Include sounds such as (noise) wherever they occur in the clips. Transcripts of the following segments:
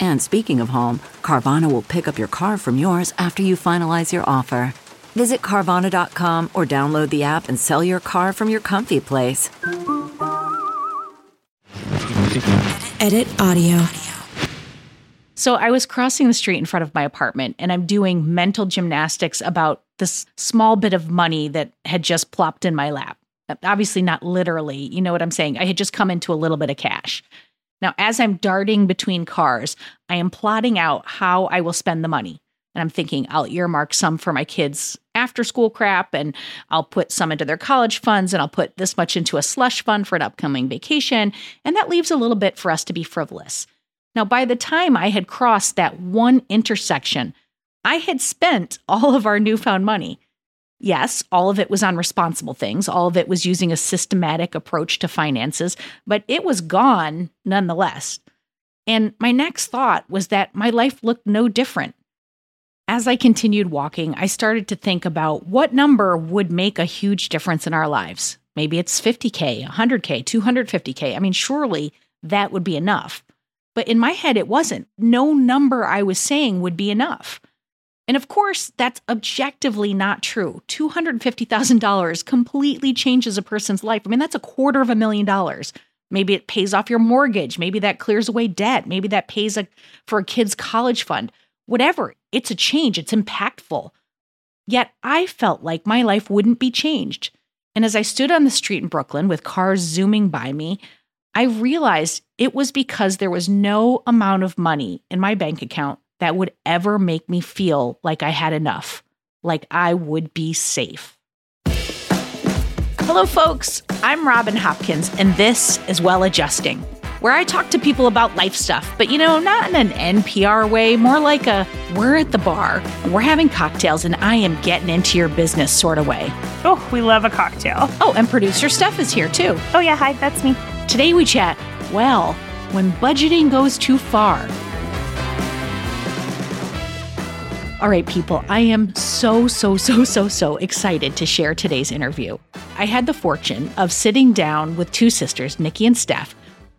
And speaking of home, Carvana will pick up your car from yours after you finalize your offer. Visit Carvana.com or download the app and sell your car from your comfy place. Edit audio. So I was crossing the street in front of my apartment and I'm doing mental gymnastics about this small bit of money that had just plopped in my lap. Obviously, not literally, you know what I'm saying? I had just come into a little bit of cash. Now, as I'm darting between cars, I am plotting out how I will spend the money. And I'm thinking I'll earmark some for my kids' after school crap, and I'll put some into their college funds, and I'll put this much into a slush fund for an upcoming vacation. And that leaves a little bit for us to be frivolous. Now, by the time I had crossed that one intersection, I had spent all of our newfound money. Yes, all of it was on responsible things. All of it was using a systematic approach to finances, but it was gone nonetheless. And my next thought was that my life looked no different. As I continued walking, I started to think about what number would make a huge difference in our lives. Maybe it's 50K, 100K, 250K. I mean, surely that would be enough. But in my head, it wasn't. No number I was saying would be enough. And of course, that's objectively not true. $250,000 completely changes a person's life. I mean, that's a quarter of a million dollars. Maybe it pays off your mortgage. Maybe that clears away debt. Maybe that pays a, for a kid's college fund. Whatever, it's a change, it's impactful. Yet I felt like my life wouldn't be changed. And as I stood on the street in Brooklyn with cars zooming by me, I realized it was because there was no amount of money in my bank account that would ever make me feel like I had enough, like I would be safe. Hello, folks. I'm Robin Hopkins, and this is Well Adjusting, where I talk to people about life stuff, but you know, not in an NPR way, more like a we're at the bar, we're having cocktails, and I am getting into your business sort of way. Oh, we love a cocktail. Oh, and producer Steph is here too. Oh, yeah, hi, that's me. Today we chat, well, when budgeting goes too far. All right, people, I am so, so, so, so, so excited to share today's interview. I had the fortune of sitting down with two sisters, Niki and Steph,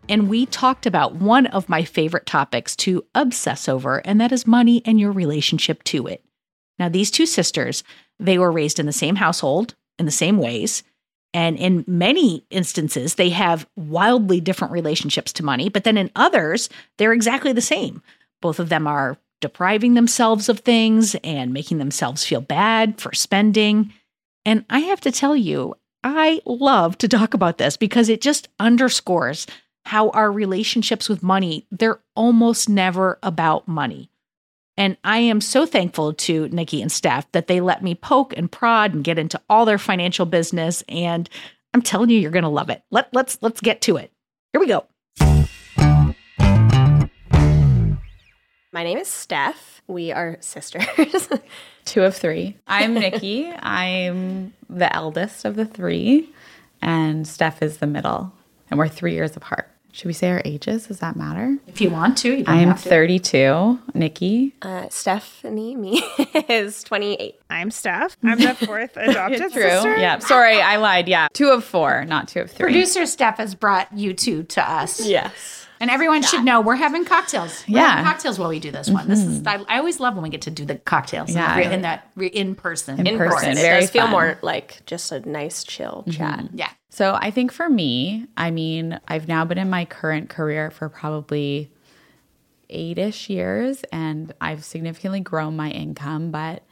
and we talked about one of my favorite topics to obsess over, and that is money and your relationship to it. Now, these two sisters, they were raised in the same household in the same ways. And in many instances, they have wildly different relationships to money. But then in others, they're exactly the same. Both of them are depriving themselves of things and making themselves feel bad for spending. And I have to tell you, I love to talk about this because it just underscores how our relationships with money, they're almost never about money. And I am so thankful to Niki and Steph that they let me poke and prod and get into all their financial business. And I'm telling you, you're going to love it. Let, let's, let's get to it. Here we go. My name is Steph. We are sisters. (laughs) Two of three. I'm Niki. I'm the eldest of the three, and Steph is the middle. And we're three years apart. Should we say our ages? Does that matter? If you want to, you I am 32. Niki. Uh, Stephanie, me, (laughs) is 28. I'm Steph. I'm the fourth (laughs) adopted True. sister. Yeah. Sorry, I lied. Yeah. Two of four, not two of three. Producer Steph has brought you two to us. Yes. And everyone should know we're having cocktails. We're Yeah. having cocktails while we do this one. This is mm-hmm. I, I always love when we get to do the cocktails. in Yeah. the in that re- in person. In In person. person. It Very does feel fun. more like just a nice, chill mm-hmm. chat. Yeah. So I think for me, I mean, I've now been in my current career for probably eight ish years and I've significantly grown my income, but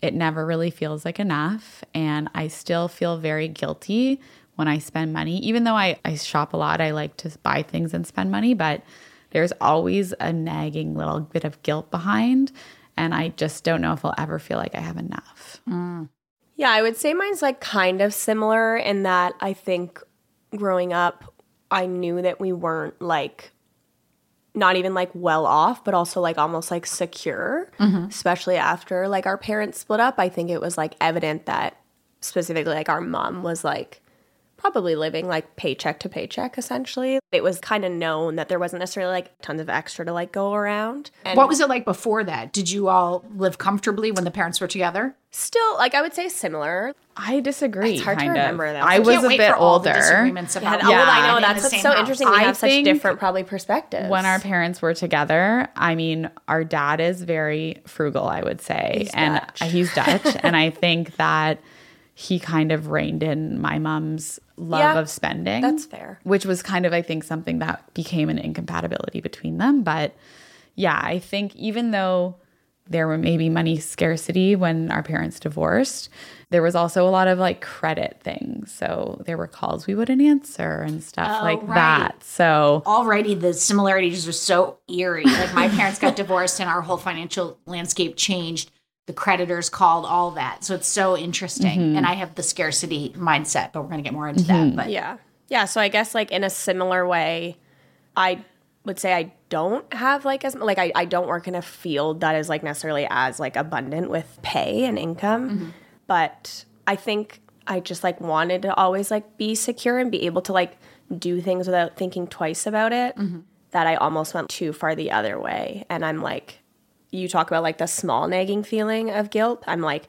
it never really feels like enough. And I still feel very guilty when I spend money. Even though I, I shop a lot, I like to buy things and spend money, but there's always a nagging little bit of guilt behind. And I just don't know if I'll ever feel like I have enough. Mm. Yeah, I would say mine's like kind of similar in that I think growing up, I knew that we weren't like not even like well off, but also like almost like secure, mm-hmm. especially after like our parents split up. I think it was like evident that specifically like our mom was like probably living like paycheck to paycheck essentially. It was kind of known that there wasn't necessarily like tons of extra to like go around. And What was it like before that? Did you all live comfortably when the parents were together? still like I would say similar. I disagree. It's hard to kind of. remember, though. I I was a bit for all the older. disagreements about Yeah, well, I know that's what's so house. interesting. We I have such different probably perspectives. when our parents were together, I mean, our dad is very frugal, I would say. He's and Dutch. he's Dutch. and I think that he kind of reined in my mom's love Yeah, of spending. that's fair. Which was kind of, I think, something that became an incompatibility between them. But yeah, I think even though there were maybe money scarcity when our parents divorced, there was also a lot of like credit things. So there were calls we wouldn't answer and stuff Oh, like right. that. So Already the similarities are so eerie. Like my parents got (laughs) divorced and our whole financial landscape changed. The creditors called all that. So it's so interesting. Mm-hmm. And I have the scarcity mindset, but we're going to get more into that. Mm-hmm. But Yeah. Yeah. So I guess like in a similar way, I would say I don't have like as like I, I don't work in a field that is like necessarily as like abundant with pay and income. Mm-hmm. But I think I just like wanted to always like be secure and be able to like do things without thinking twice about it. That I almost went too far the other way. And I'm like, you talk about like the small nagging feeling of guilt. I'm like,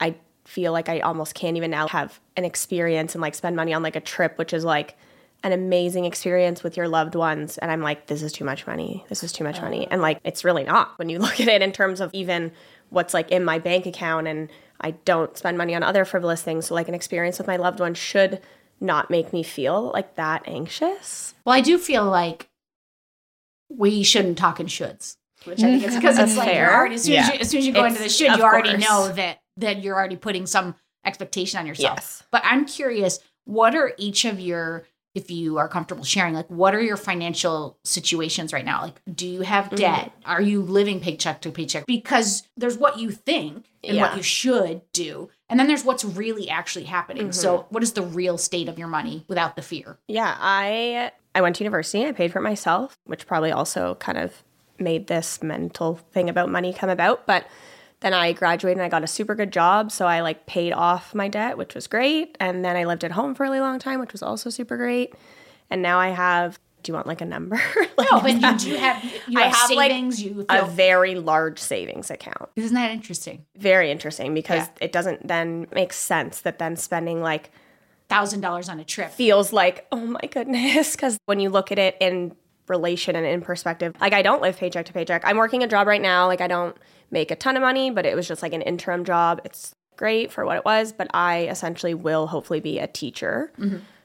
I feel like I almost can't even now have an experience and like spend money on like a trip, which is like an amazing experience with your loved ones. And I'm like, this is too much money. This is too much money. Oh. And like, it's really not when you (laughs) look at it in terms of even what's like in my bank account. And I don't spend money on other frivolous things. So, like, an experience with my loved one should not make me feel like that anxious. Well, I do feel like we shouldn't talk in shoulds, which I think is because it's That's like you're fair. already, as soon as, you, as soon as you go into the It's- should, you already course. know that that you're already putting some expectation on yourself. Yes. But I'm curious, what are each of your if you are comfortable sharing, like what are your financial situations right now? Like, do you have Mm-hmm. debt? Are you living paycheck to paycheck? Because there's what you think and what you should do. And then there's what's really actually happening. Mm-hmm. So, what is the real state of your money without the fear? Yeah, I I went to university. I paid for it myself, which probably also kind of made this mental thing about money come about. But then I graduated and I got a super good job, so I like paid off my debt, which was great. And then I lived at home for a really long time, which was also super great. And now I have. Do you want like a number? (laughs) like, No, but you (laughs) do have you I have, have, like, savings. you a very large savings account. isn't that interesting? Very interesting because it doesn't then make sense that then spending like Thousand dollars on a trip. feels like, oh my goodness. Because when you look at it in relation and in perspective, like I don't live paycheck to paycheck. I'm working a job right now. Like I don't make a ton of money, but it was just like an interim job. It's great for what it was, but I essentially will hopefully be a teacher.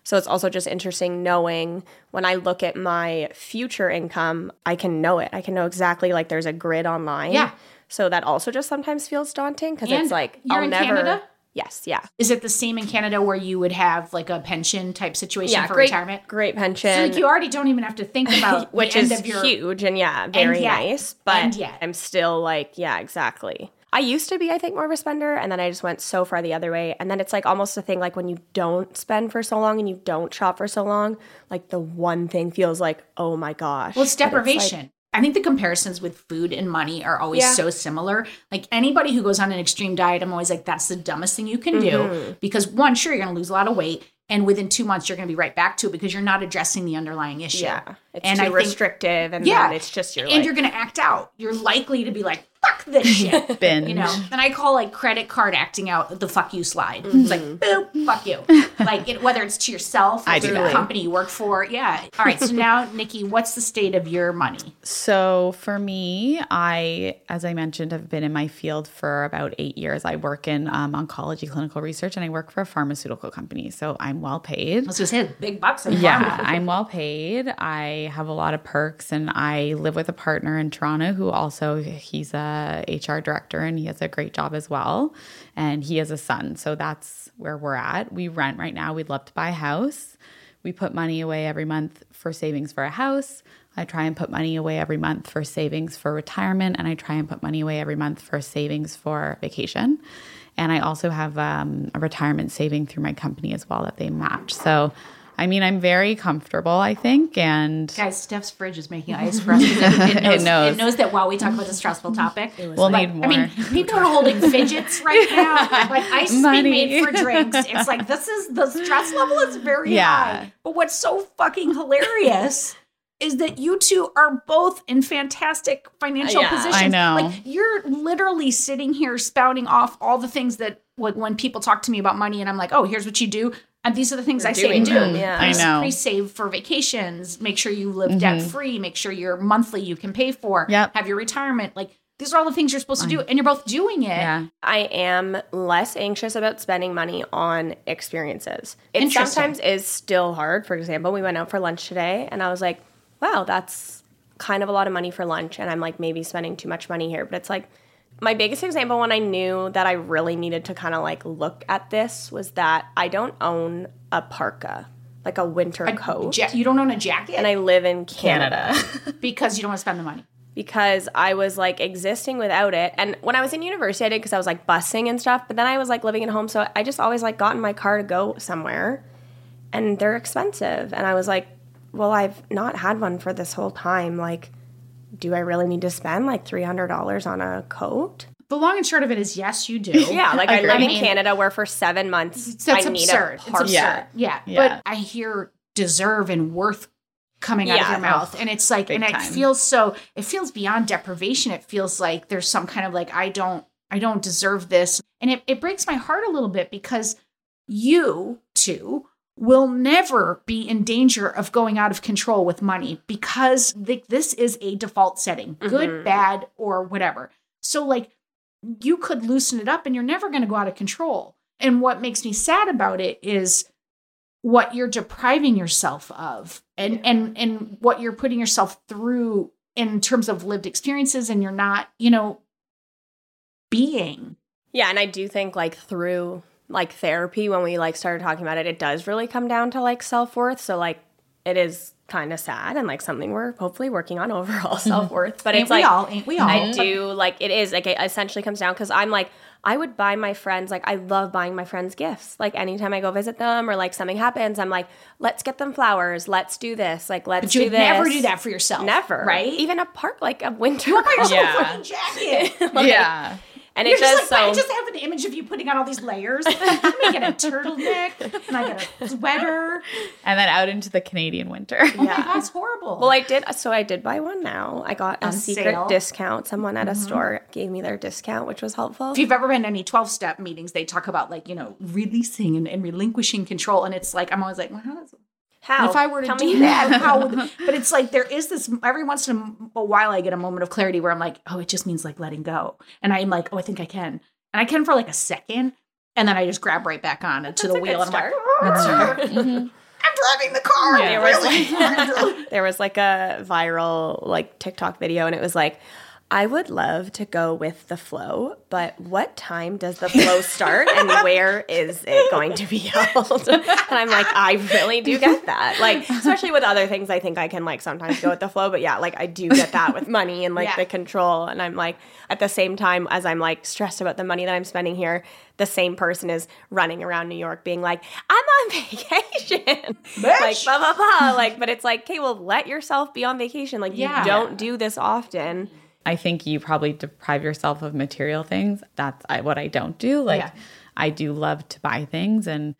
So it's also just interesting knowing when I look at my future income, I can know it. I can know exactly like there's a grid online. Yeah. So that also just sometimes feels daunting because it's like I'll never. Canada? Yes. Yeah. Is it the same in Canada where you would have like a pension type situation Yeah. for Great. retirement? Great pension. So like you already don't even have to think (laughs) about which is of your huge and yeah, very yet- nice. But and yet. I'm still like, yeah, exactly. I used to be, I think, more of a spender, and then I just went so far the other way. And then it's like almost a thing like when you don't spend for so long and you don't shop for so long, like the one thing feels like, oh my gosh. Well, it's like- deprivation. I think the comparisons with food and money are always Yeah. so similar. Like anybody who goes on an extreme diet, I'm always like, that's the dumbest thing you can Mm-hmm. do. Because one, sure, you're going to lose a lot of weight. And within two months, you're going to be right back to it because you're not addressing the underlying issue. yeah, it's and too I think- restrictive, and Yeah. it's just your and like, you're going to act out. You're likely to be like, fuck this (laughs) shit. binge. You know, and I call like credit card acting out the fuck you slide. Mm-hmm. It's like boop, fuck you. (laughs) like it, whether it's to yourself or I to do the company you work for. Yeah. All right. So now, (laughs) Niki, what's the state of your money? So for me, I, as I mentioned, have been in my field for about eight years. I work in um, oncology clinical research and I work for a pharmaceutical company. So I'm well paid. Was gonna say big bucks. Yeah, I'm well paid. I have a lot of perks and I live with a partner in Toronto who also he's a HR director and he has a great job as well. And he has a son. So that's where we're at. We rent right now. We'd love to buy a house. We put money away every month for savings for a house. I try and put money away every month for savings for retirement. And I try and put money away every month for savings for vacation. And I also have um, a retirement saving through my company as well that they match. So I mean, I'm very comfortable, I think. And guys, Steph's fridge is making ice for us. (laughs) It, it, knows, it, knows. it knows that while we talk about the stressful topic, we'll like, need more. I mean, people are holding fidgets right (laughs) now. Like ice is being made for drinks. It's like this is the stress level is very yeah. high. But what's so fucking hilarious is that you two are both in fantastic financial yeah, positions. I know. Like you're literally sitting here spouting off all the things that like when people talk to me about money and I'm like, oh, here's what you do. And these are the things We're I say to do. Yeah. I know. Pre-save for vacations. Make sure you live mm-hmm. debt free. Make sure your monthly you can pay for. Yep. Have your retirement. Like these are all the things you're supposed to do, and you're both doing it. Yeah. I am less anxious about spending money on experiences. It sometimes is still hard. For example, we went out for lunch today, and I was like, "Wow, that's kind of a lot of money for lunch." And I'm like, maybe spending too much money here, but it's like my biggest example when I knew that I really needed to kind of like look at this was that I don't own a parka, like a winter a coat. Ja- you don't own a jacket? And I live in Canada. Canada. (laughs) because you don't want to spend the money. Because I was like existing without it. And when I was in university, I did because I was like busing and stuff. But then I was like living at home. So I just always like got in my car to go somewhere. And they're expensive. And I was like, well, I've not had one for this whole time. Like, do I really need to spend like $300 on a coat? The long and short of it is yes, you do. (laughs) yeah, like I, I live in Canada where for seven months that's I need absurd. a parka. It's absurd. Yeah. yeah. But I hear deserve and worth coming out of your mouth. And it's like, and time. it feels so, it feels beyond deprivation. It feels like there's some kind of like, I don't, I don't deserve this. And it, it breaks my heart a little bit because you two will never be in danger of going out of control with money because th- this is a default setting, mm-hmm. good, bad, or whatever. So, like, you could loosen it up and you're never going to go out of control. And what makes me sad about it is what you're depriving yourself of and and and what you're putting yourself through in terms of lived experiences and you're not, you know, being. Yeah, and I do think like through like therapy when we like started talking about it it does really come down to like self-worth. So like it is kind of sad and like something we're hopefully working on (laughs) overall mm-hmm. self-worth. But ain't it's like we all ain't we all? i do like it is like it essentially comes down because i'm like i would buy my friends like i love buying my friends gifts. Like anytime i go visit them or like something happens i'm like let's get them flowers let's do this like let's but you do this never do that for yourself never. right? Even a park like a winter you buy yourself yeah. jacket. (laughs) Like, yeah and You're it does like, so. I just have an image of you putting on all these layers. (laughs) Let me get a turtleneck, and I get a sweater, and then out into the Canadian winter. Oh yeah, that's horrible. Well, I did. So I did buy one now. I got a secret sale. discount. Someone at a mm-hmm. store gave me their discount, which was helpful. If you've ever been to any twelve step meetings, they talk about like you know releasing and, and relinquishing control, and it's like I'm always like, well, how does how? And if I were to Tell do (laughs) that, how would, (laughs) but it's like there is this every once in a while I get a moment of clarity where I'm like, oh, it just means like letting go. And I'm like, oh, I think I can. And I can for like a second. And then I just grab right back on to the wheel and I'm like, mm-hmm. (laughs) I'm driving the car. Yeah, there, was like, there was like a viral like TikTok video and it was like I would love to go with the flow, but what time does the flow start and (laughs) where is it going to be held? (laughs) and I'm like, I really do get that. Like, especially with other things, I think I can like sometimes go with the flow, but yeah, like I do get that with money and like yeah. the control. And I'm like, at the same time, as I'm like stressed about the money that I'm spending here, the same person is running around New York being like, I'm on (laughs) vacation. like, blah, blah, blah. Like, but it's like, okay, well, let yourself be on vacation. Like, you don't do this often. I think you probably deprive yourself of material things. That's what I don't do. Like, yeah. I do love to buy things and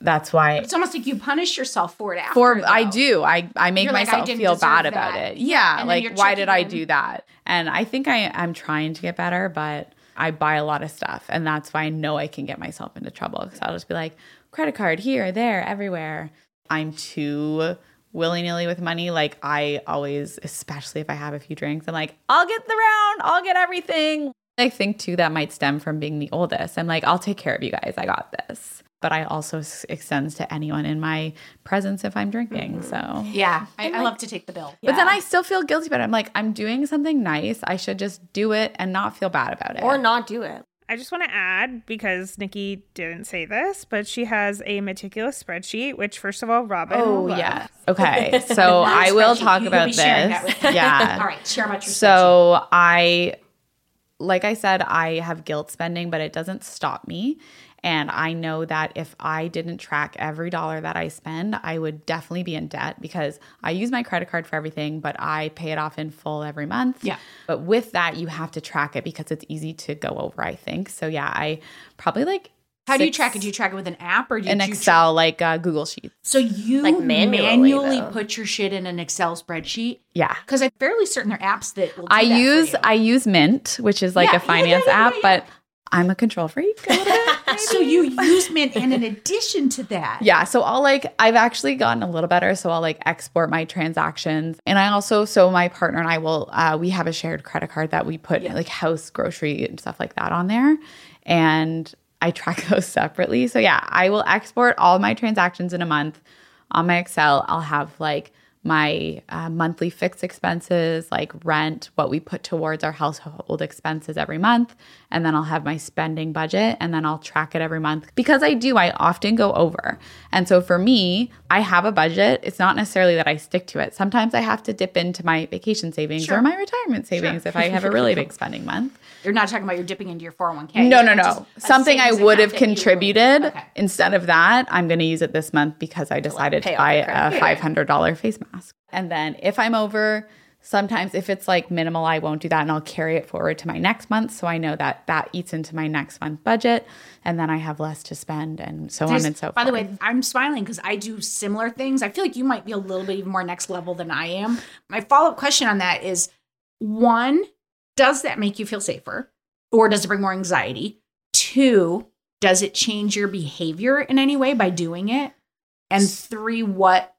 that's why it's almost like you punish yourself for it after, for though. I do. I I make You're myself like, I feel bad that. about it. Yeah, like why did I do that? And I think I I'm trying to get better, but I buy a lot of stuff, and that's why I know I can get myself into trouble because I'll just be like credit card here, there, everywhere. I'm too willy nilly with money. Like I always, especially if I have a few drinks, I'm like, I'll get the round, I'll get everything. I think too that might stem from being the oldest. I'm like, I'll take care of you guys. I got this. but I also s- extends to anyone in my presence if I'm drinking. Mm-hmm. So Yeah, I, I love to take the bill. But then I still feel guilty about it. I'm like, I'm doing something nice. I should just do it and not feel bad about it. Or not do it. I just want to add because Niki didn't say this, but she has a meticulous spreadsheet, which first of all, Robin. Oh loves. yes. Okay. (laughs) So I will talk You- about be sharing that this. with. Yeah. (laughs) All right, share about your. So I, like I said, I have guilt spending, but it doesn't stop me. And I know that if I didn't track every dollar that I spend, I would definitely be in debt because I use my credit card for everything, but I pay it off in full every month. Yeah. But with that, you have to track it because it's easy to go over, I think. So yeah, I probably like. How do you track it? Do you track it with an app or do you in do you Excel, like uh, Google Sheets? So you Like manually, manually put your shit in an Excel spreadsheet? Yeah. Because I'm fairly certain there are apps that will do I that for use you. I use Mint, which is like Yeah, a finance yeah, yeah, app, yeah. but I'm a control freak. bit. (laughs) so you use Mint, and in addition to that, Yeah, so I'll like I've actually gotten a little better, so I'll like export my transactions, and I also so my partner and I will uh, we have a shared credit card that we put like house grocery and stuff like that on there, and I track (laughs) those separately. So yeah, I will export all my transactions in a month on my Excel. I'll have like my uh, monthly fixed expenses, like rent, what we put towards our household expenses every month. And then I'll have my spending budget and then I'll track it every month. Because I do, I often go over. And so for me, I have a budget. It's not necessarily that I stick to it. Sometimes I have to dip into my vacation savings or my retirement savings if I have a really big spending month. (laughs) you're not talking about you're dipping into your 401k. No, no, no. Something I would have contributed. Okay. Instead of that, I'm going to use it this month because I decided pay to buy a $500 face mask. And then if I'm over, sometimes if it's like minimal, I won't do that and I'll carry it forward to my next month. So I know that that eats into my next month budget. And then I have less to spend and so There's- on and so forth. By the way, I'm smiling because I do similar things. I feel like you might be a little bit even more next level than I am. My follow up question on that is one, does that make you feel safer or does it bring more anxiety? Two, does it change your behavior in any way by doing it? And three, what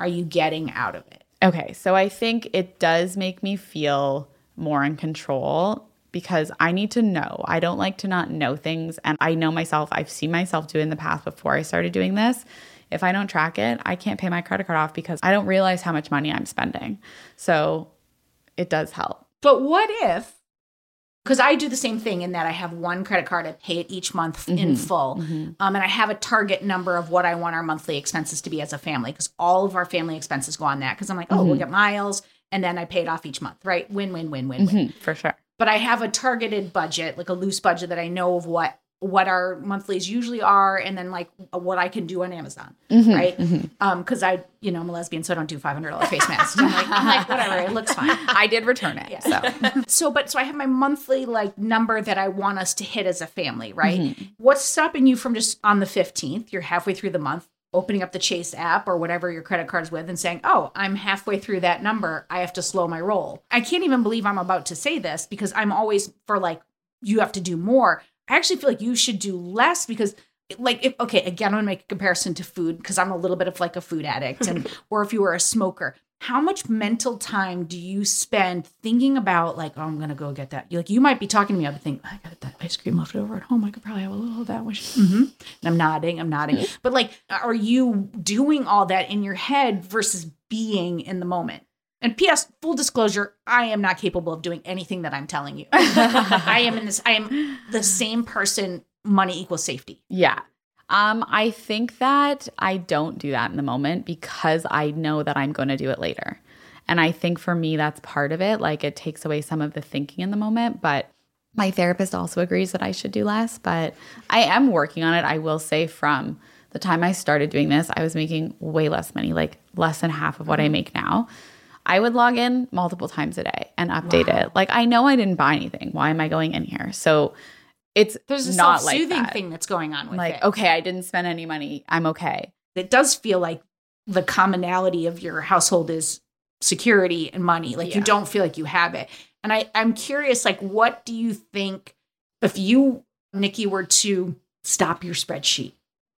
are you getting out of it? Okay, so I think it does make me feel more in control because I need to know. I don't like to not know things. And I know myself, I've seen myself do it in the past before I started doing this. If I don't track it, I can't pay my credit card off because I don't realize how much money I'm spending. So it does help. But what if, because I do the same thing in that I have one credit card, I pay it each month in full, um, and I have a target number of what I want our monthly expenses to be as a family, because all of our family expenses go on that. Because I'm like, oh, we'll get miles, and then I pay it off each month, right? Win, win, win, win, win. Mhm, for sure. But I have a targeted budget, like a loose budget that I know of what what our monthlies usually are, and then like what I can do on Amazon, mm-hmm, right? Mm-hmm. Um, because I, you know, I'm a lesbian, so I don't do five hundred dollar face masks. I'm like, I'm like, whatever, it looks fine. I did return it. So (laughs) So, but so I have my monthly like number that I want us to hit as a family, right? Mm-hmm. What's stopping you from just on the 15th, you're halfway through the month, opening up the Chase app or whatever your credit card's with and saying, oh, I'm halfway through that number. I have to slow my roll. I can't even believe I'm about to say this because I'm always for like, you have to do more. I actually feel like you should do less because like if okay again i'm gonna make a comparison to food because i'm a little bit of like a food addict and (laughs) or if you were a smoker how much mental time do you spend thinking about like oh i'm gonna go get that. You like you might be talking to me i'll be thinking i got that ice cream left over at home. I could probably have a little of that one mm-hmm. and i'm nodding i'm nodding. But like are you doing all that in your head versus being in the moment and ps full disclosure i am not capable of doing anything that i'm telling you (laughs) i am in this i am the same person money equals safety Yeah. Um, I think that I don't do that in the moment because I know that I'm going to do it later. And I think for me, that's part of it. Like it takes away some of the thinking in the moment. But my therapist also agrees that I should do less. But I am working on it. I will say from the time I started doing this, I was making way less money, like less than half of what I make now. I would log in multiple times a day and update it. Like I know I didn't buy anything. Why am I going in here? So it's there's a not like self-soothing that. thing that's going on with like it. okay i didn't spend any money i'm okay It does feel like the commonality of your household is security and money. Like you don't feel like you have it. And I, I'm curious, like, what do you think if you, Niki, were to stop your spreadsheet?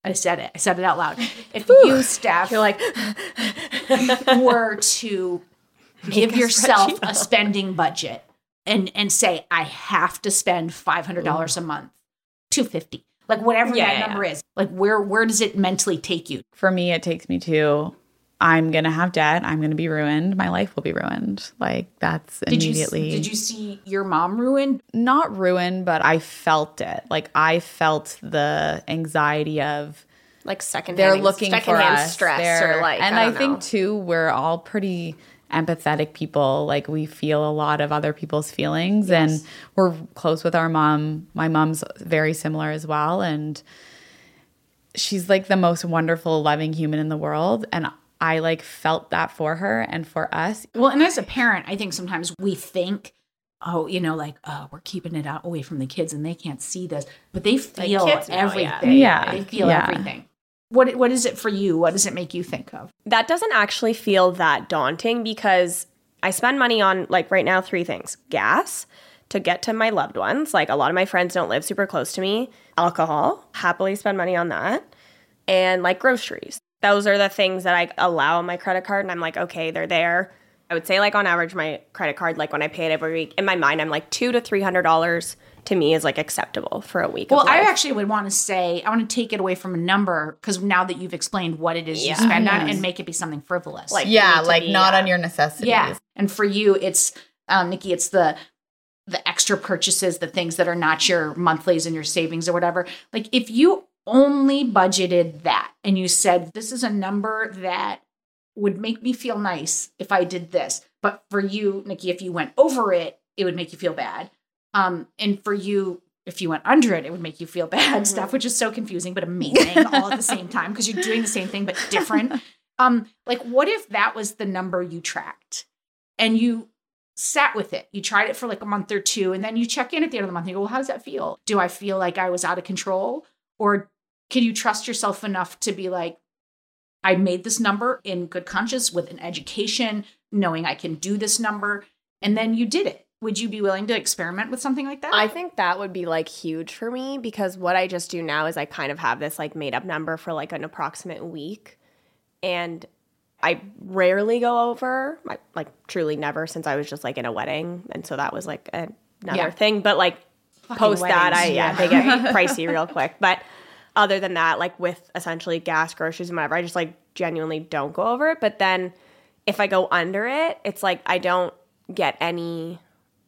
I said it. I said it out loud. (laughs) If you, Steph, You're like, (laughs) were to give yourself a spending budget and and say I have to spend five hundred dollars mm-hmm. a month, two fifty. like whatever Yeah, that yeah, number is. Like where where does it mentally take you? For me, it takes me to I'm gonna have debt. I'm gonna be ruined. My life will be ruined. Like that's Did you immediately did you see your mom ruined? not ruined, but I felt it. Like I felt the anxiety of Like second they're looking for us. stress They're- or like and I, I, don't think know. too, we're all pretty empathetic people. Like we feel a lot of other people's feelings, and we're close with our mom. My mom's very similar as well, and she's like the most wonderful, loving human in the world. And I like felt that for her and for us. Well, and as a parent, I think sometimes we think, oh, you know, like, oh, we're keeping it out away from the kids and they can't see this, but they feel kids know, yeah. everything. Yeah. They feel Yeah. everything. What what is it for you? What does it make you think of? that doesn't actually feel that daunting because I spend money on like right now three things: gas to get to my loved ones. Like a lot of my friends don't live super close to me. Alcohol, happily spend money on that, and like groceries. Those are the things that I allow on my credit card, and I'm like, okay, they're there. I would say like on average, my credit card, like when I pay it every week, in my mind, I'm like two to three hundred dollars to me is like acceptable for a week. Well, of I actually would want to say I want to take it away from a number because now that you've explained what it is Yeah. you spend on and make it be something frivolous. Like, Yeah, like be, not uh, on your necessities. yeah, and for you, it's um, Niki. It's the the extra purchases, the things that are not your monthlies and your savings or whatever. Like if you only budgeted that and you said this is a number that would make me feel nice if I did this, but for you, Niki, if you went over it, it would make you feel bad. Um, and for you, if you went under it, it would make you feel bad Steph, which is so confusing but amazing all at the same (laughs) time because you're doing the same thing but different. Um, like what if that was the number you tracked and you sat with it? You tried it for like a month or two, and then you check in at the end of the month and you go, Well, how does that feel? Do I feel like I was out of control? Or can you trust yourself enough to be like, I made this number in good conscience with an education, knowing I can do this number, and then you did it. Would you be willing to experiment with something like that? I think that would be like huge for me because what I just do now is I kind of have this like made up number for like an approximate week. And I rarely go over, I, like truly never since I was just like in a wedding. And so that was like another Yeah. thing. But like post that, I, yeah, yeah. they get (laughs) pricey real quick. But other than that, like with essentially gas, groceries, and whatever, I just like genuinely don't go over it. But then if I go under it, it's like I don't get any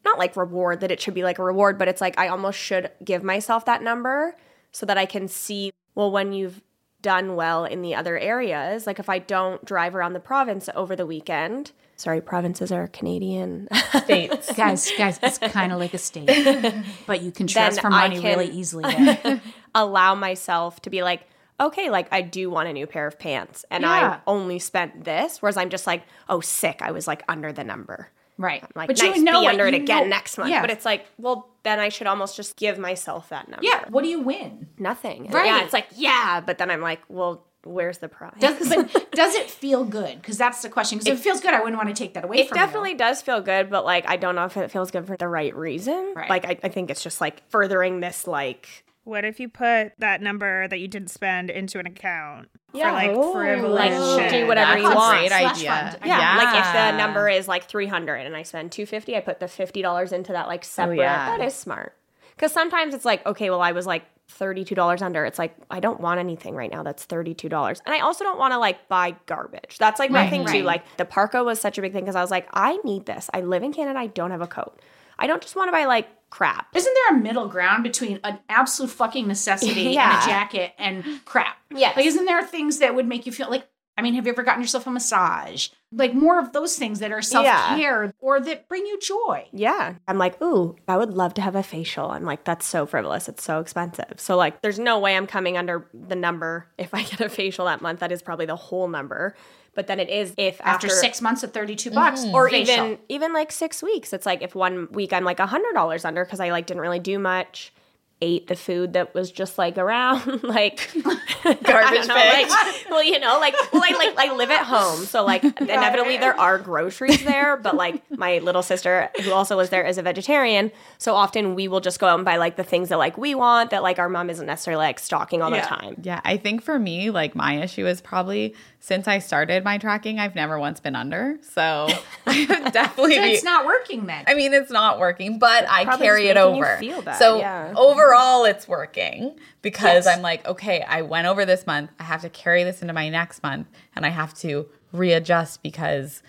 not like reward that it should be like a reward, but it's like I almost should give myself that number so that I can see well when you've done well in the other areas. Like if I don't drive around the province over the weekend. Sorry, provinces are Canadian. States. (laughs) guys, guys, it's kind of like a state, (laughs) but you can Then transfer I money can- really easily. There. (laughs) allow myself to be like, okay, like I do want a new pair of pants and Yeah. I only spent this. Whereas I'm just like, oh, sick. I was like under the number. Right. I'm like, but nice, you know be under it again know- next month. Yeah. But it's like, well, then I should almost just give myself that number. yeah. What do you win? Nothing. Right. Yeah, it's like, yeah. But then I'm like, well, where's the prize? Does, but (laughs) does it feel good? Because that's the question. Because if it feels good, I wouldn't want to take that away it definitely you. does feel good, but like I don't know if it feels good for the right reason. Right. Like I, I think it's just like furthering this like What if you put that number that you didn't spend into an account Yeah. for like Oh. frivolous Like, do whatever That's you a want. Great Slush idea. fund. Yeah, like if the number is like 300 and I spend 250, I put the $50 into that like oh, separate. Oh, yeah. That is smart. Cuz sometimes it's like, okay, well I was like $32 under. It's like I don't want anything right now that's $32. And I also don't want to like buy garbage. That's like my Right, thing too. Like the parka was such a big thing cuz I was like, I need this. I live in Canada, I don't have a coat. I don't just want to buy like crap. Isn't there a middle ground between an absolute fucking necessity (laughs) and Yeah. a jacket and crap? Yes. Like, isn't there things that would make you feel like, I mean, have you ever gotten yourself a massage? Like more of those things that are self care or that bring you joy. Yeah. I'm like, ooh, I would love to have a facial. I'm like, that's so frivolous. It's so expensive. So, like, there's no way I'm coming under the number if I get a facial that month. That is probably the whole number. But then it is if After, after, six months at 32 mm-hmm. bucks. or facial. even even like six weeks. It's like if one week I'm like a hundred dollars under because I like didn't really do much. Ate the food that was just like around, (laughs) like (laughs) garbage bag. Like, (laughs) well, you know, like well, I like I live at home, so like inevitably there are groceries there. But like my little sister, who also lives there, is a vegetarian. So often we will just go out and buy like the things that like we want that like our mom isn't necessarily like stocking all the time. Yeah, I think for me, like my issue is probably since I started my tracking, I've never once been under. So (laughs) I would definitely So be. it's not working then. I mean, it's not working, but I carry it making you over. feel that. so yeah. overall it's working because I'm like, okay, I went over this month. I have to carry this into my next month and I have to readjust because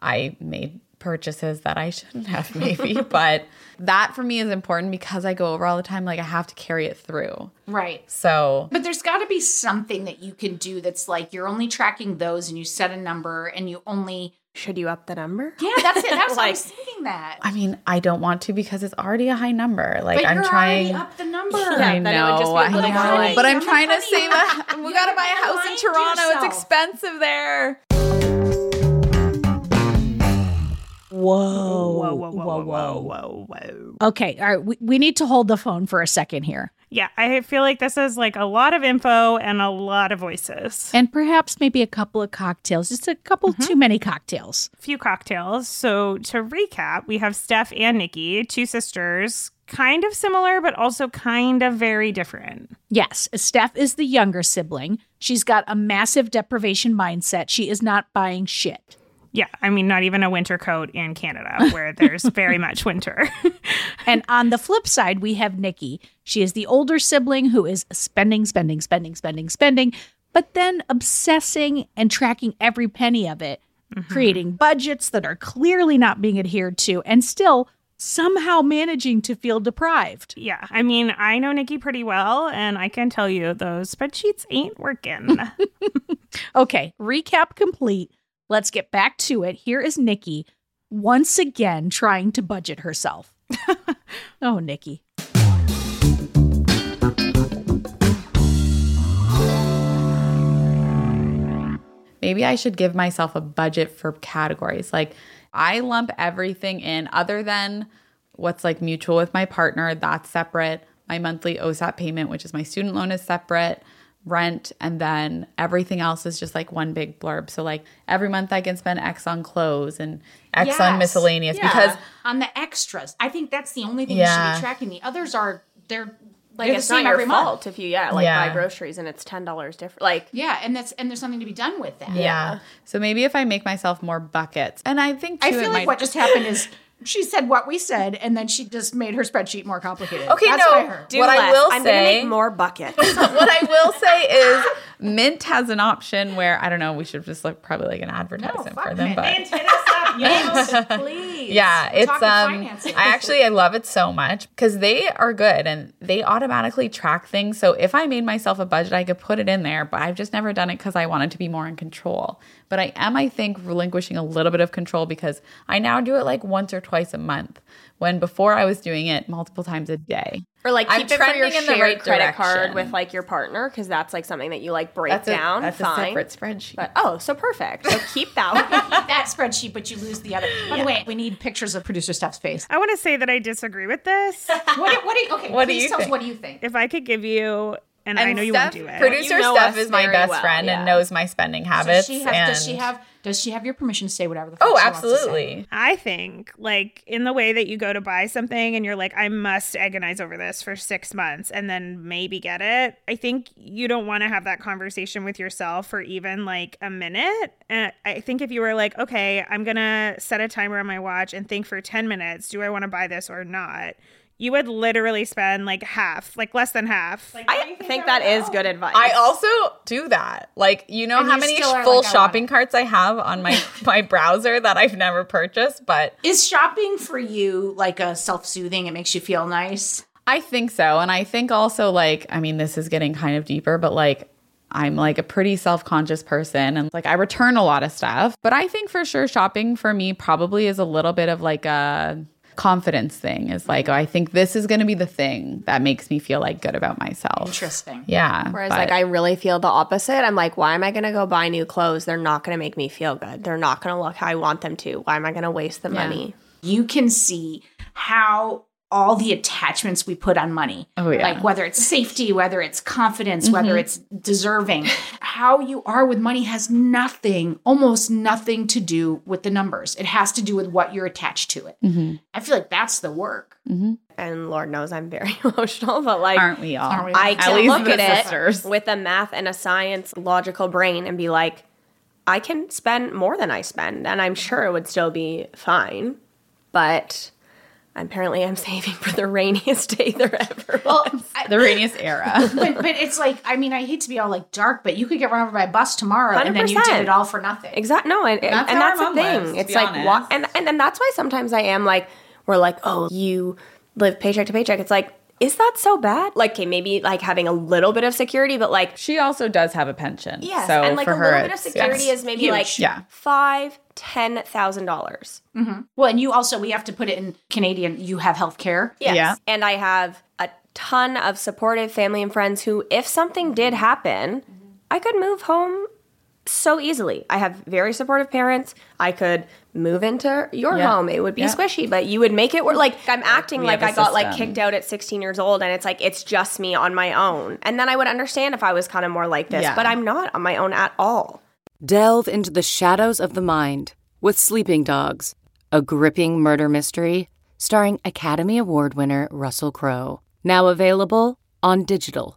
I made purchases that I shouldn't have (laughs) maybe. but that for me is important because I go over all the time. Like I have to carry it through. Right. So But there's got to be something that you can do that's like you're only tracking those and you set a number and you only. Should you up the number? Yeah, that's it. That's (laughs) what I Like- was thinking that. I mean, I don't want to because it's already a high number. Like but I'm you're trying. already up the number. Yeah, I know, would just be a I little know, more but I'm I'm trying to save honey, a. (laughs) We you gotta gotta buy a house in remind Toronto. It's expensive there. Whoa. Whoa, whoa, whoa, whoa, whoa, whoa. Okay. All right. We, we need to hold the phone for a second here. Yeah, I feel like this is like a lot of info and a lot of voices. And perhaps maybe a couple of cocktails, just a couple mm-hmm. too many cocktails. few cocktails. So to recap, we have Steph and Niki, two sisters, kind of similar, but also kind of very different. Yes, Steph is the younger sibling. She's got a massive deprivation mindset. She is not buying shit. Yeah, I mean, not even a winter coat in Canada (laughs) where there's very much winter. (laughs) And on the flip side, we have Niki. She is the older sibling who is spending, spending, spending, spending, spending, but then obsessing and tracking every penny of it, mm-hmm. creating budgets that are clearly not being adhered to, and still somehow managing to feel deprived. yeah, I mean, I know Niki pretty well, and I can tell you those spreadsheets ain't working. (laughs) Okay, recap complete. Let's get back to it. Here is Niki once again trying to budget herself. (laughs) oh, Niki. Maybe I should give myself a budget for categories. Like I lump everything in other than what's like mutual with my partner, that's separate. My monthly OSAP payment, which is my student loan, is separate. Rent, and then everything else is just like one big blurb. So, like every month I can spend X on clothes and X on miscellaneous Yeah. because on the extras, I think that's the only thing Yeah. you should be tracking. The others are they're like Like it's same not your every month. fault if you yeah like Yeah. buy groceries and it's ten dollars different. Like Yeah, and that's and there's something to be done with that. Yeah. So maybe if I make myself more buckets, and I think too, I feel like might- what just happened is she said what we said, and then she just made her spreadsheet more complicated. Okay, That's no, what I heard. do What I less. will I'm gonna say- make more buckets. (laughs) what I will say is Mint has an option where I don't know. We should just look probably like an advertisement for them, but hit us up, yes, please. yeah, it's um. I actually I love it so much because they are good and they automatically track things. So if I made myself a budget, I could put it in there. But I've just never done it because I wanted to be more in control. But I am, I think, relinquishing a little bit of control because I now do it like once or twice a month. When before I was doing it multiple times a day. Or like I'm keep it for your trending in the shared right credit card with like your partner because that's like something that you like break That's a, down. that's a separate spreadsheet. But oh, so perfect. So keep that (laughs) one. that spreadsheet, but you lose the other. By the way, we need pictures of producer Steph's face. I want to say that I disagree with this. (laughs) What do, what do you, okay, What do you tell us what do you think? if I could give you, and, I And know you won't do it. Producer You know Steph is my best well, friend yeah. and knows my spending habits. Does she have, and does she have does she have your permission to say whatever the fuck Oh, she wants to say? absolutely. I think, like, in the way that you go to buy something and you're like, I must agonize over this for six months and then maybe get it. I think you don't want to have that conversation with yourself for even like a minute. And I think if you were like, okay, I'm going to set a timer on my watch and think for 10 minutes, do I want to buy this or not? You would literally spend like half, like less than half. Like, I think that is good advice. I also do that. Like, you know And how you many still full like, shopping it. carts I have on my (laughs) my browser that I've never purchased, but Is shopping for you like a self soothing? It makes you feel nice. I think so. And I think also like, I mean, this is getting kind of deeper, but like I'm like a pretty self-conscious person and like I return a lot of stuff, but I think for sure shopping for me probably is a little bit of like a confidence thing. Is like, oh, I think this is going to be the thing that makes me feel like good about myself. Interesting. Yeah. Whereas, but- like, I really feel the opposite. I'm like, why am I going to go buy new clothes? They're not going to make me feel good. They're not going to look how I want them to. Why am I going to waste the money? You can see how all the attachments we put on money. Oh, yeah. Like whether it's safety, whether it's confidence, whether mm-hmm. it's deserving. How you are with money has nothing, almost nothing to do with the numbers. It has to do with what you're attached to it. Mm-hmm. I feel like that's the work. Mm-hmm. And Lord knows I'm very (laughs) emotional, but like, aren't we all? Aren't we? I can least look at sisters. it with a math and a science logical brain and be like, I can spend more than I spend, and I'm sure it would still be fine. But apparently I'm saving for the rainiest day there ever Well, was. I- The rainiest era. (laughs) but but it's like I mean I hate to be all like dark, but you could get run over by a bus tomorrow, and then you did it all for nothing. Exactly. No, and, and That's and that's the thing. lives, it's like, honest. wa- and, and and that's why sometimes I am like, we're like, oh, you live paycheck to paycheck. It's like, is that so bad? Like, okay, maybe like having a little bit of security, but like, she also does have a pension. yes, So and like for a her, little bit of security yes. is maybe huge. like Yeah. five, ten thousand dollars. Mm-hmm. Well, and you also we have to put it in Canadian. You have health care. Yes. Yeah. And I have a ton of supportive family and friends who, if something did happen, I could move home so easily. I have very supportive parents. I could move into your Yeah. home. It would be Yeah. squishy, but you would make it work. Like I'm acting We like I I a got like kicked out at 16 years old, and it's like it's just me on my own. And then I would understand if I was kind of more like this, Yeah. but I'm not on my own at all. Delve into the shadows of the mind with Sleeping Dogs, a gripping murder mystery starring Academy Award winner Russell Crowe. Now available on digital.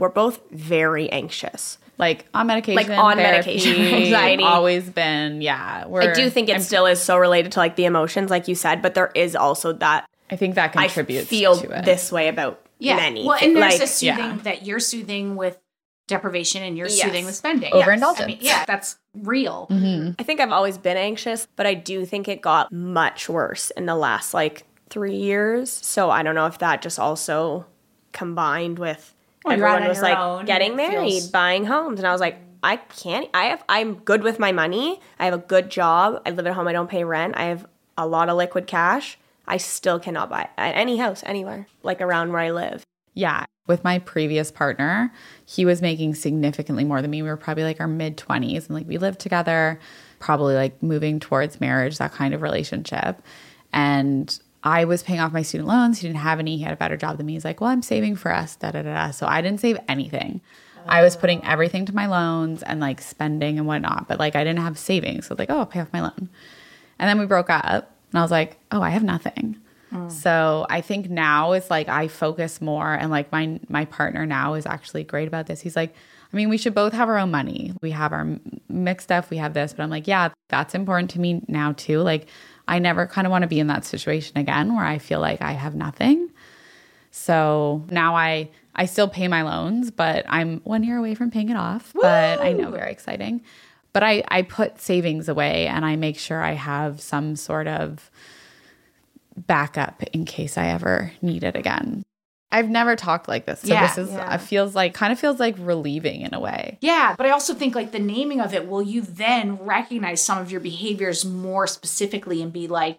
We're both very anxious. Like on medication, Like, on therapy, medication, (laughs) anxiety. Always been, yeah. We're, I do think it I'm- still is so related to like the emotions, like you said, but there is also that I think that I contributes feel to it. this way about Yeah. many. well, and there's like, a soothing yeah. that you're soothing with deprivation, and you're Yes. soothing with spending. Overindulgence. I mean, yeah, that's real. Mm-hmm. I think I've always been anxious, but I do think it got much worse in the last like three years. So I don't know if that just also combined with Well, everyone was like own, getting married, feels- buying homes, and I was like, I can't. I have. I'm good with my money. I have a good job. I live at home. I don't pay rent. I have a lot of liquid cash. I still cannot buy any house anywhere like around where I live. Yeah. With my previous partner, he was making significantly more than me. We were probably like our mid 20s and like we lived together, probably like moving towards marriage, that kind of relationship. And I was paying off my student loans. He didn't have any. He had a better job than me. He's like, well, I'm saving for us, da da da. da. So I didn't save anything. I was putting everything to my loans and like spending and whatnot, but like I didn't have savings. So like, oh, I'll pay off my loan. And then we broke up and I was like, oh, I have nothing. Mm. So I think now it's like I focus more and like my my partner now is actually great about this. He's like, I mean, we should both have our own money. We have our mixed stuff, we have this, but I'm like, yeah, that's important to me now too. Like I never kind of want to be in that situation again where I feel like I have nothing. So now I I still pay my loans, but I'm one year away from paying it off. But I know very exciting. But I I put savings away and I make sure I have some sort of backup in case I ever need it again. I've never talked like this. So Yeah. this is it feels like kind of feels like relieving in a way. Yeah, but I also think like the naming of it, will you then recognize some of your behaviors more specifically and be like,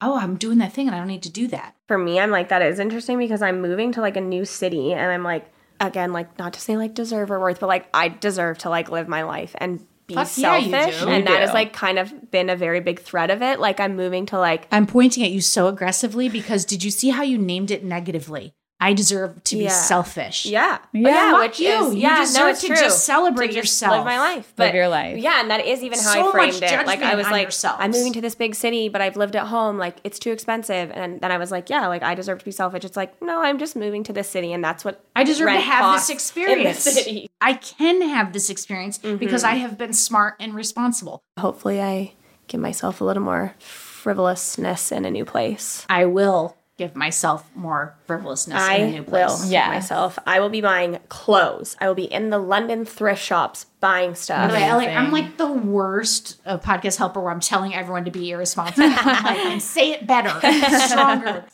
oh, I'm doing that thing and I don't need to do that. For me, I'm like that is interesting because I'm moving to like a new city and I'm like again like not to say like deserve or worth, but like I deserve to like live my life and be Fuck selfish. do. And You that has like kind of been a very big thread of it. Like I'm moving to like I'm pointing at you so aggressively because did you see how you named it negatively? I deserve to be Yeah. selfish. Yeah. Oh, yeah. yeah, which you. is yeah, no, deserve it's to true. just celebrate To just yourself. Live my life. Live your life. Yeah, and that is even how So I much framed it. Like I judgment was on like, yourselves. I'm moving to this big city, but I've lived at home. Like it's too expensive. And then I was like, yeah, like I deserve to be selfish. It's like, no, I'm just moving to this city, and that's what I deserve to have this costs in the experience. city. I can have this experience mm-hmm. because I have been smart and responsible. Hopefully, I give myself a little more frivolousness in a new place. I will give myself more frivolousness in a I new will place. yeah. myself. I will be buying clothes. I will be in the London thrift shops buying stuff. By way, Ellie, I'm like the worst uh, podcast helper where I'm telling everyone to be irresponsible. Like, and say it better, (laughs) stronger.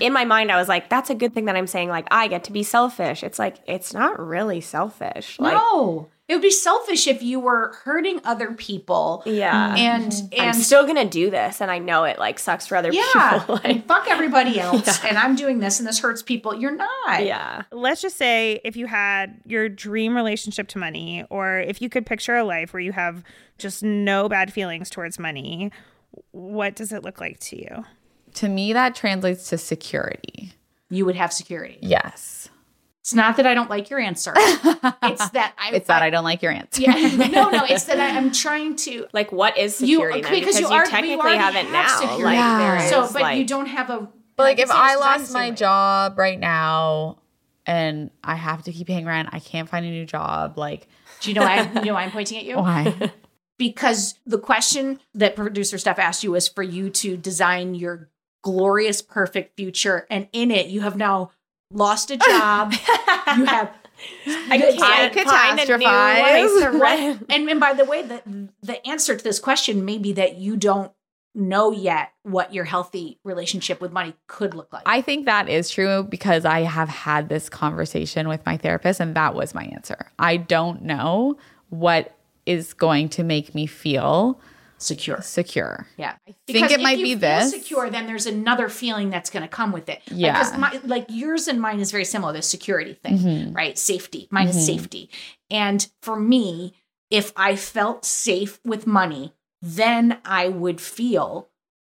in my mind, I was like, that's a good thing that I'm saying. Like, I get to be selfish. It's like, it's not really selfish. Like, no, it would be selfish if you were hurting other people. Yeah. Mm-hmm. and I'm still gonna do this, and I know it like sucks for other yeah, people. and (laughs) fuck everybody else, and I'm doing this, and this hurts people. You're not. yeah. Let's just say if you had your dream relationship to money, or if you could picture a life where you have just no bad feelings towards money, what does it look like to you? To me, that translates to security. You would have security. Yes. It's not that I don't like your answer. (laughs) it's that I. It's that I don't like your answer. Yeah, no, no. (laughs) It's that I, I'm trying to. Like, what is You- security? then? because you are- but you technically have it have now. security. Like, Yeah. there So, is, but you don't have a. But like, if I lost my the same way. job right now and I have to keep paying rent, I can't find a new job. Like, Do you know why? (laughs) You know why I'm pointing at you? why? because the question that producer Steph asked you was for you to design your glorious, perfect future, and in it, you have now lost a job. (laughs) you have. I can't find a new catastrophize. place to rent. and, and by the way, the the answer to this question may be that you don't know yet what your healthy relationship with money could look like. I think that is true because I have had this conversation with my therapist, and that was my answer. I don't know what is going to make me feel secure. secure. Yeah. I think it might if be you this. Feel secure, then there's another feeling that's going to come with it. Yeah. Because my, like yours and mine is very similar. The security thing, Mhm. right? Safety. Mine is Mhm. safety. And for me, if I felt safe with money, then I would feel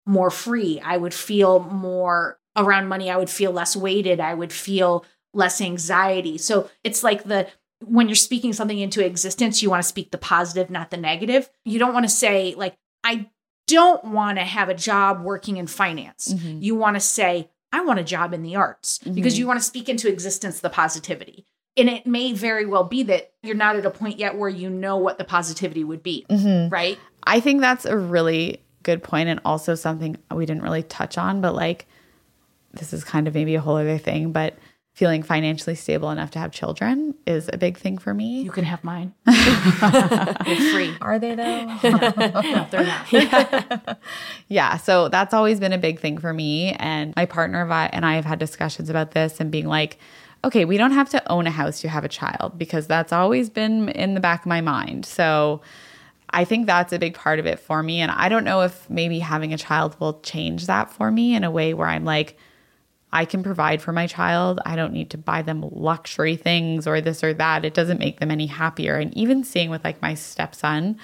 more free. I would feel more around money. I would feel less weighted. I would feel less anxiety. So it's like the when you're speaking something into existence, you want to speak the positive, not the negative. You don't want to say, like, I don't want to have a job working in finance. Mhm. You want to say, I want a job in the arts because Mhm. you want to speak into existence the positivity. And it may very well be that you're not at a point yet where you know what the positivity would be, Mhm. right? I think that's a really good point and also something we didn't really touch on, but like this is kind of maybe a whole other thing, but feeling financially stable enough to have children is a big thing for me. You can have mine. (laughs) They're free. Are they though? (laughs) No, they're not. (laughs) yeah, so that's always been a big thing for me. And my partner and I have had discussions about this and being like, okay, we don't have to own a house to have a child because that's always been in the back of my mind. So I think that's a big part of it for me. And I don't know if maybe having a child will change that for me in a way where I'm like, I can provide for my child. I don't need to buy them luxury things or this or that. It doesn't make them any happier. And even seeing with like my stepson,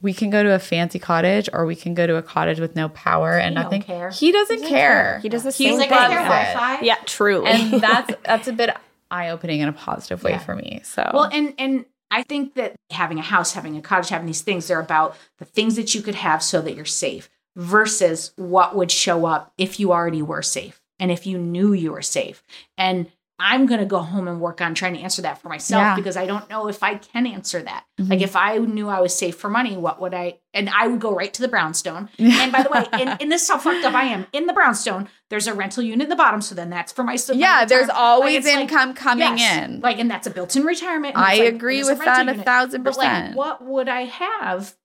we can go to a fancy cottage or we can go to a cottage with no power and He don't nothing. care. He doesn't care. He does the He's same like, thing. is there loves. Wi-Fi? Yeah, truly. And (laughs) that's that's a bit eye opening in a positive way Yeah. for me. So Well, and and I think that having a house, having a cottage, having these things, they're about the things that you could have so that you're safe versus what would show up if you already were safe and if you knew you were safe. And I'm going to go home and work on trying to answer that for myself Yeah. because I don't know if I can answer that. Mhm. Like if I knew I was safe for money, what would I? And I would go right to the brownstone. (laughs) And by the way, and, and this how fucked up I am. In the brownstone, there's a rental unit in the bottom, so then that's for my. yeah, there's retirement. always Like, it's like- income coming Yes. in. Like, and that's a built-in retirement. I like, agree with rental that a unit. thousand But like, percent. what would I have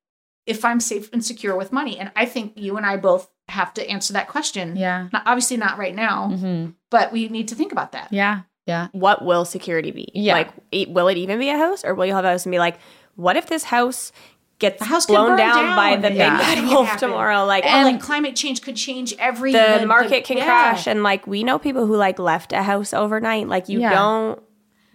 if I'm safe and secure with money? And I think you and I both have to answer that question. yeah. Not, obviously not right now, hmm but we need to think about that. Yeah. Yeah. what will security be? Yeah. Like, e- will it even be a house, or will you have a house and be like, what if this house gets The house blown down, down. by the Yeah. big bad wolf tomorrow? Like, and like climate change could change every the, market can yeah. crash, and like we know people who like left a house overnight. Like, you Yeah. don't.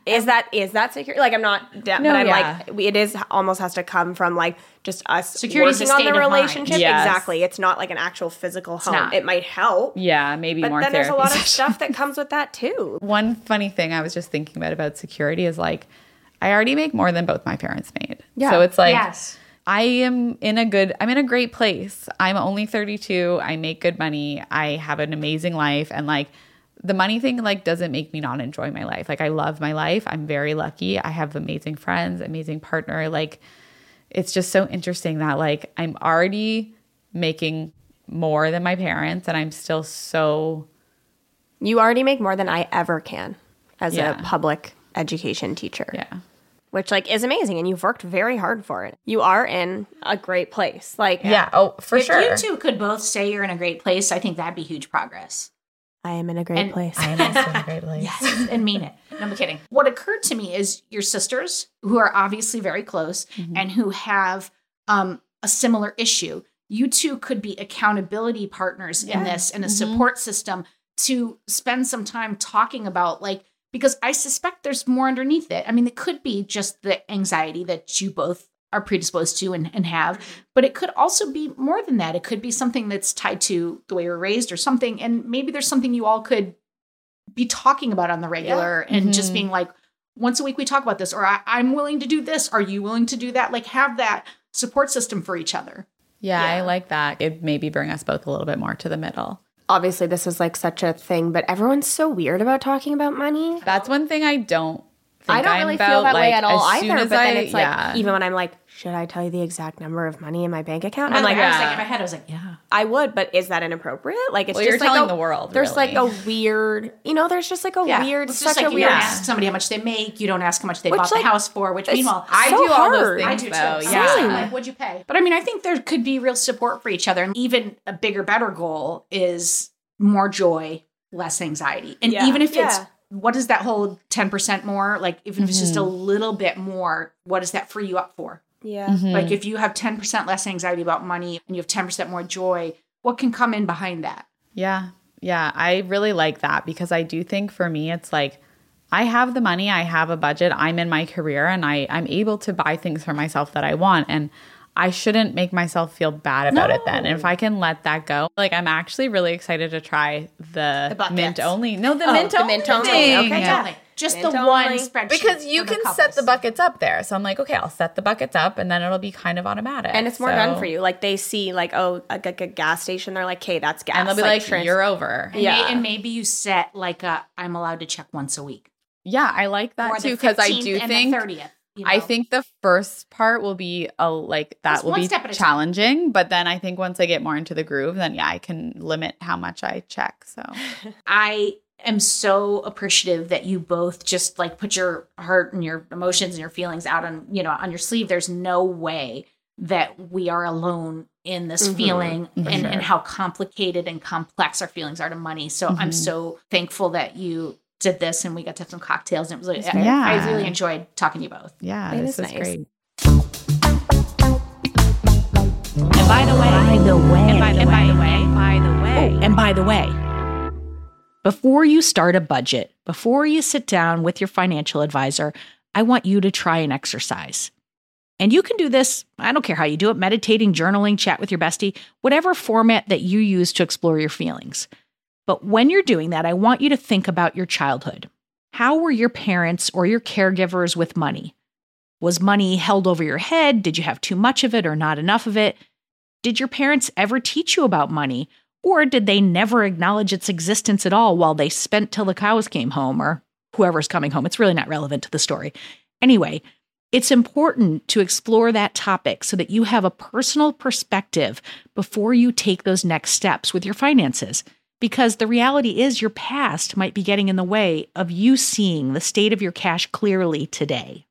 Is that is that secure? Like I'm not, da- No, but I'm yeah. like it is almost has to come from like just us Security is a working on the relationship. Yes. Exactly, it's not like an actual physical home. It might help, Yeah. Maybe but more then there's a lot of stuff that comes with that too. (laughs) One funny thing I was just thinking about about security is like I already make more than both my parents made. Yeah. So it's like yes. I am in a good I'm in a great place. I'm only 32. I make good money. I have an amazing life and like the money thing like doesn't make me not enjoy my life. Like I love my life. I'm very lucky. I have amazing friends, amazing partner. Like it's just so interesting that like I'm already making more than my parents and I'm still so You already make more than I ever can as Yeah. a public education teacher. Yeah. Which like is amazing and you've worked very hard for it. You are in a great place. Like Yeah. Oh, for if sure. you two could both say you're in a great place, I think that'd be huge progress. I am in a great And- place. I am also in a (laughs) great place. Yes, and mean it. No, I'm kidding. What occurred to me is your sisters, who are obviously very close Mm-hmm. and who have um, a similar issue, you two could be accountability partners in this and a Mhm. support system to spend some time talking about, like, because I suspect there's more underneath it. I mean, it could be just the anxiety that you both are predisposed to and, and have, but it could also be more than that. It could be something that's tied to the way you're raised or something. And maybe there's something you all could be talking about on the regular and just Mhm. being like, once a week we talk about this, or I, I'm willing to do this. Are you willing to do that? Like, have that support system for each other. Yeah, I like that. It maybe bring us both a little bit more to the middle. Obviously this is like such a thing, but everyone's so weird about talking about money. That's one thing I don't. Think I don't I'm really about. feel that way at all as soon either. as But then I- it's like yeah. even when I'm like, should I tell you the exact number of money in my bank account? I'm I'm like, I was like, yeah. in my head, I was like, yeah. I would, but is that inappropriate? Like it's Well, just you're like telling a- the world, There's like a weird, you know, there's just like a Yeah. weird, It's just such like a you weird. ask somebody how much they make. You don't ask how much they Which, bought like, the house for. Which it's meanwhile, I so do all those hard. things I do though. too. Yeah. Same. Like, what'd you pay? But I mean, I think there could be real support for each other. And even a bigger, better goal is more joy, less anxiety. And Yeah. even if it's Yeah. What is that whole 10% more? Like, even if it's just a Mm-hmm. little bit more, what does that free you up for? Yeah. Mm-hmm. Like, if you have 10% less anxiety about money and you have 10% more joy, what can come in behind that? Yeah. Yeah. I really like that because I do think for me, it's like I have the money, I have a budget, I'm in my career, and I, I'm able to buy things for myself that I want. And I shouldn't make myself feel bad about it then. And if I can let that go, like I'm actually really excited to try the, The mint only. No, the Oh, mint the only. mint only. thing. Okay, yeah. Totally. Just Mint the only. one spreadsheet. Because you for the can set the buckets up there. So I'm like, okay, I'll set the buckets up and then it'll be kind of automatic. And it's more So- done for you. Like they see, like, oh, a, like a gas station. They're like, "Okay, that's gas." And they'll be like, trans- you're over. And, Yeah. may- and maybe you set like a, I'm allowed to check once a week. Yeah, I like that or too because I do and think the 30th. You I think the first part will be a like that Just will be challenging, but then I think once I get more into the groove, then yeah, I can limit how much I check. So (laughs) I am so appreciative that you both just like put your heart and your emotions and your feelings out on, you know, on your sleeve. There's no way that we are alone in this Mhm. feeling and, sure. and how complicated and complex our feelings are to money. So I'm Mhm. so thankful that you did this and we got to have some cocktails and it was like, I- Yeah. I really enjoyed talking to you both. yeah, It this is is nice. great. And by the way, by the way, and by the way, by the way, oh, and by the way, before you start a budget, before you sit down with your financial advisor, I want you to try an exercise. And you can do this, I don't care how you do it meditating, journaling, chat with your bestie, whatever format that you use to explore your feelings. But when you're doing that, I want you to think about your childhood. How were your parents or your caregivers with money? Was money held over your head? Did you have too much of it or not enough of it? Did your parents ever teach you about money? Or did they never acknowledge its existence at all while they spent till the cows came home or whoever's coming home? It's really not relevant to the story. Anyway, it's important to explore that topic so that you have a personal perspective before you take those next steps with your finances. Because the reality is, your past might be getting in the way of you seeing the state of your cash clearly today.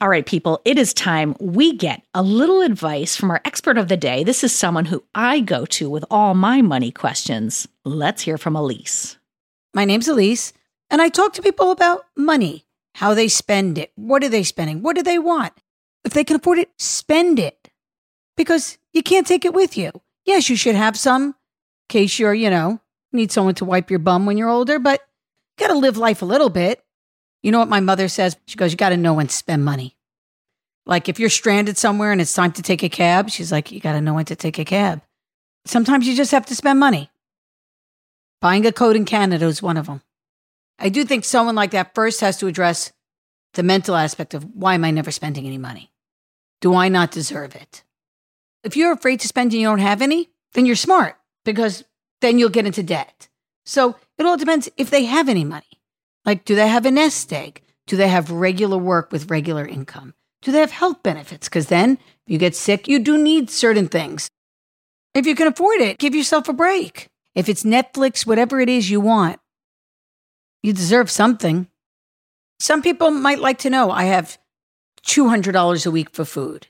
All right, people, it is time we get a little advice from our expert of the day. This is someone who I go to with all my money questions. Let's hear from Elise. My name's Elise, and I talk to people about money, how they spend it, what are they spending, what do they want. If they can afford it, spend it because you can't take it with you. Yes, you should have some in case you're, you know, need someone to wipe your bum when you're older, but you got to live life a little bit. You know what my mother says? She goes, You got to know when to spend money. Like if you're stranded somewhere and it's time to take a cab, she's like, You got to know when to take a cab. Sometimes you just have to spend money. Buying a coat in Canada is one of them. I do think someone like that first has to address the mental aspect of why am I never spending any money? Do I not deserve it? If you're afraid to spend and you don't have any, then you're smart because then you'll get into debt. So it all depends if they have any money. Like, do they have a nest egg? Do they have regular work with regular income? Do they have health benefits? Because then if you get sick, you do need certain things. If you can afford it, give yourself a break. If it's Netflix, whatever it is you want, you deserve something. Some people might like to know I have $200 a week for food.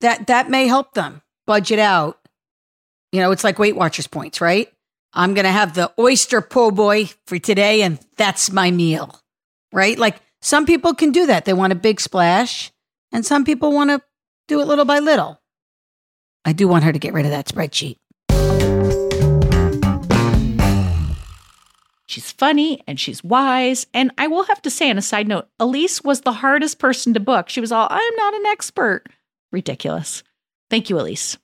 That that may help them budget out. You know, it's like Weight Watchers points, right? I'm going to have the oyster po' boy for today and that's my meal. Right? Like some people can do that. They want a big splash and some people want to do it little by little. I do want her to get rid of that spreadsheet. She's funny and she's wise. And I will have to say, on a side note, Elise was the hardest person to book. She was all, I'm not an expert. Ridiculous. Thank you, Elise.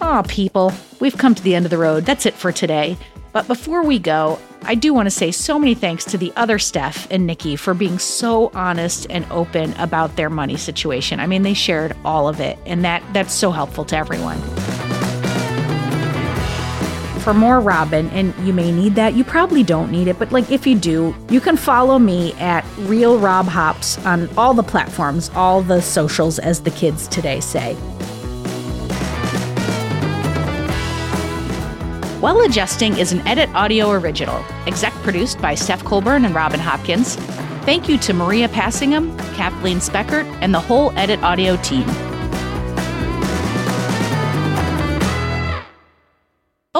Aw, people, we've come to the end of the road. That's it for today. But before we go, I do want to say so many thanks to the other Steph and Niki for being so honest and open about their money situation. I mean, they shared all of it, and that that's so helpful to everyone. For more Robin, and you may need that, you probably don't need it, but like if you do, you can follow me at Real Rob Hops on all the platforms, all the socials, as the kids today say. Well Adjusting is an Editaudio original, exec produced by Steph Colbourn and Robin Hopkins. Thank you to Maria Passingham, Kathleen Speckert, and the whole Editaudio team.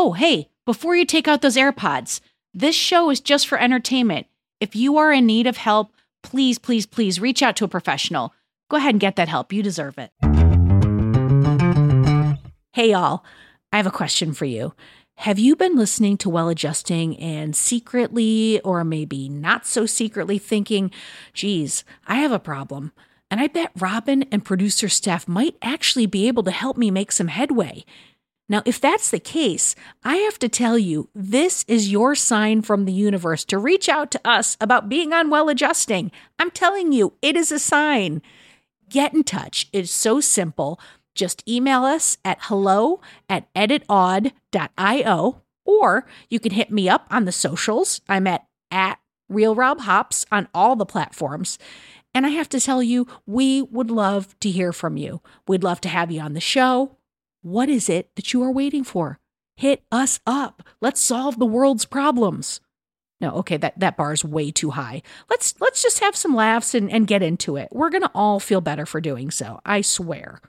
Oh, hey, before you take out those AirPods, this show is just for entertainment. If you are in need of help, please, please, please reach out to a professional. Go ahead and get that help. You deserve it. Hey, y'all, I have a question for you. Have you been listening to Well Adjusting and secretly, or maybe not so secretly, thinking, geez, I have a problem? And I bet Robin and producer Steph might actually be able to help me make some headway. Now, if that's the case, I have to tell you, this is your sign from the universe to reach out to us about being on Well Adjusting. I'm telling you, it is a sign. Get in touch. It's so simple. Just email us at hello at editaud.io or you can hit me up on the socials. I'm at, at Real Rob Hops on all the platforms. And I have to tell you, we would love to hear from you. We'd love to have you on the show. What is it that you are waiting for? Hit us up. Let's solve the world's problems. No, okay, that, that bar is way too high. Let's let's just have some laughs and, and get into it. We're gonna all feel better for doing so. I swear.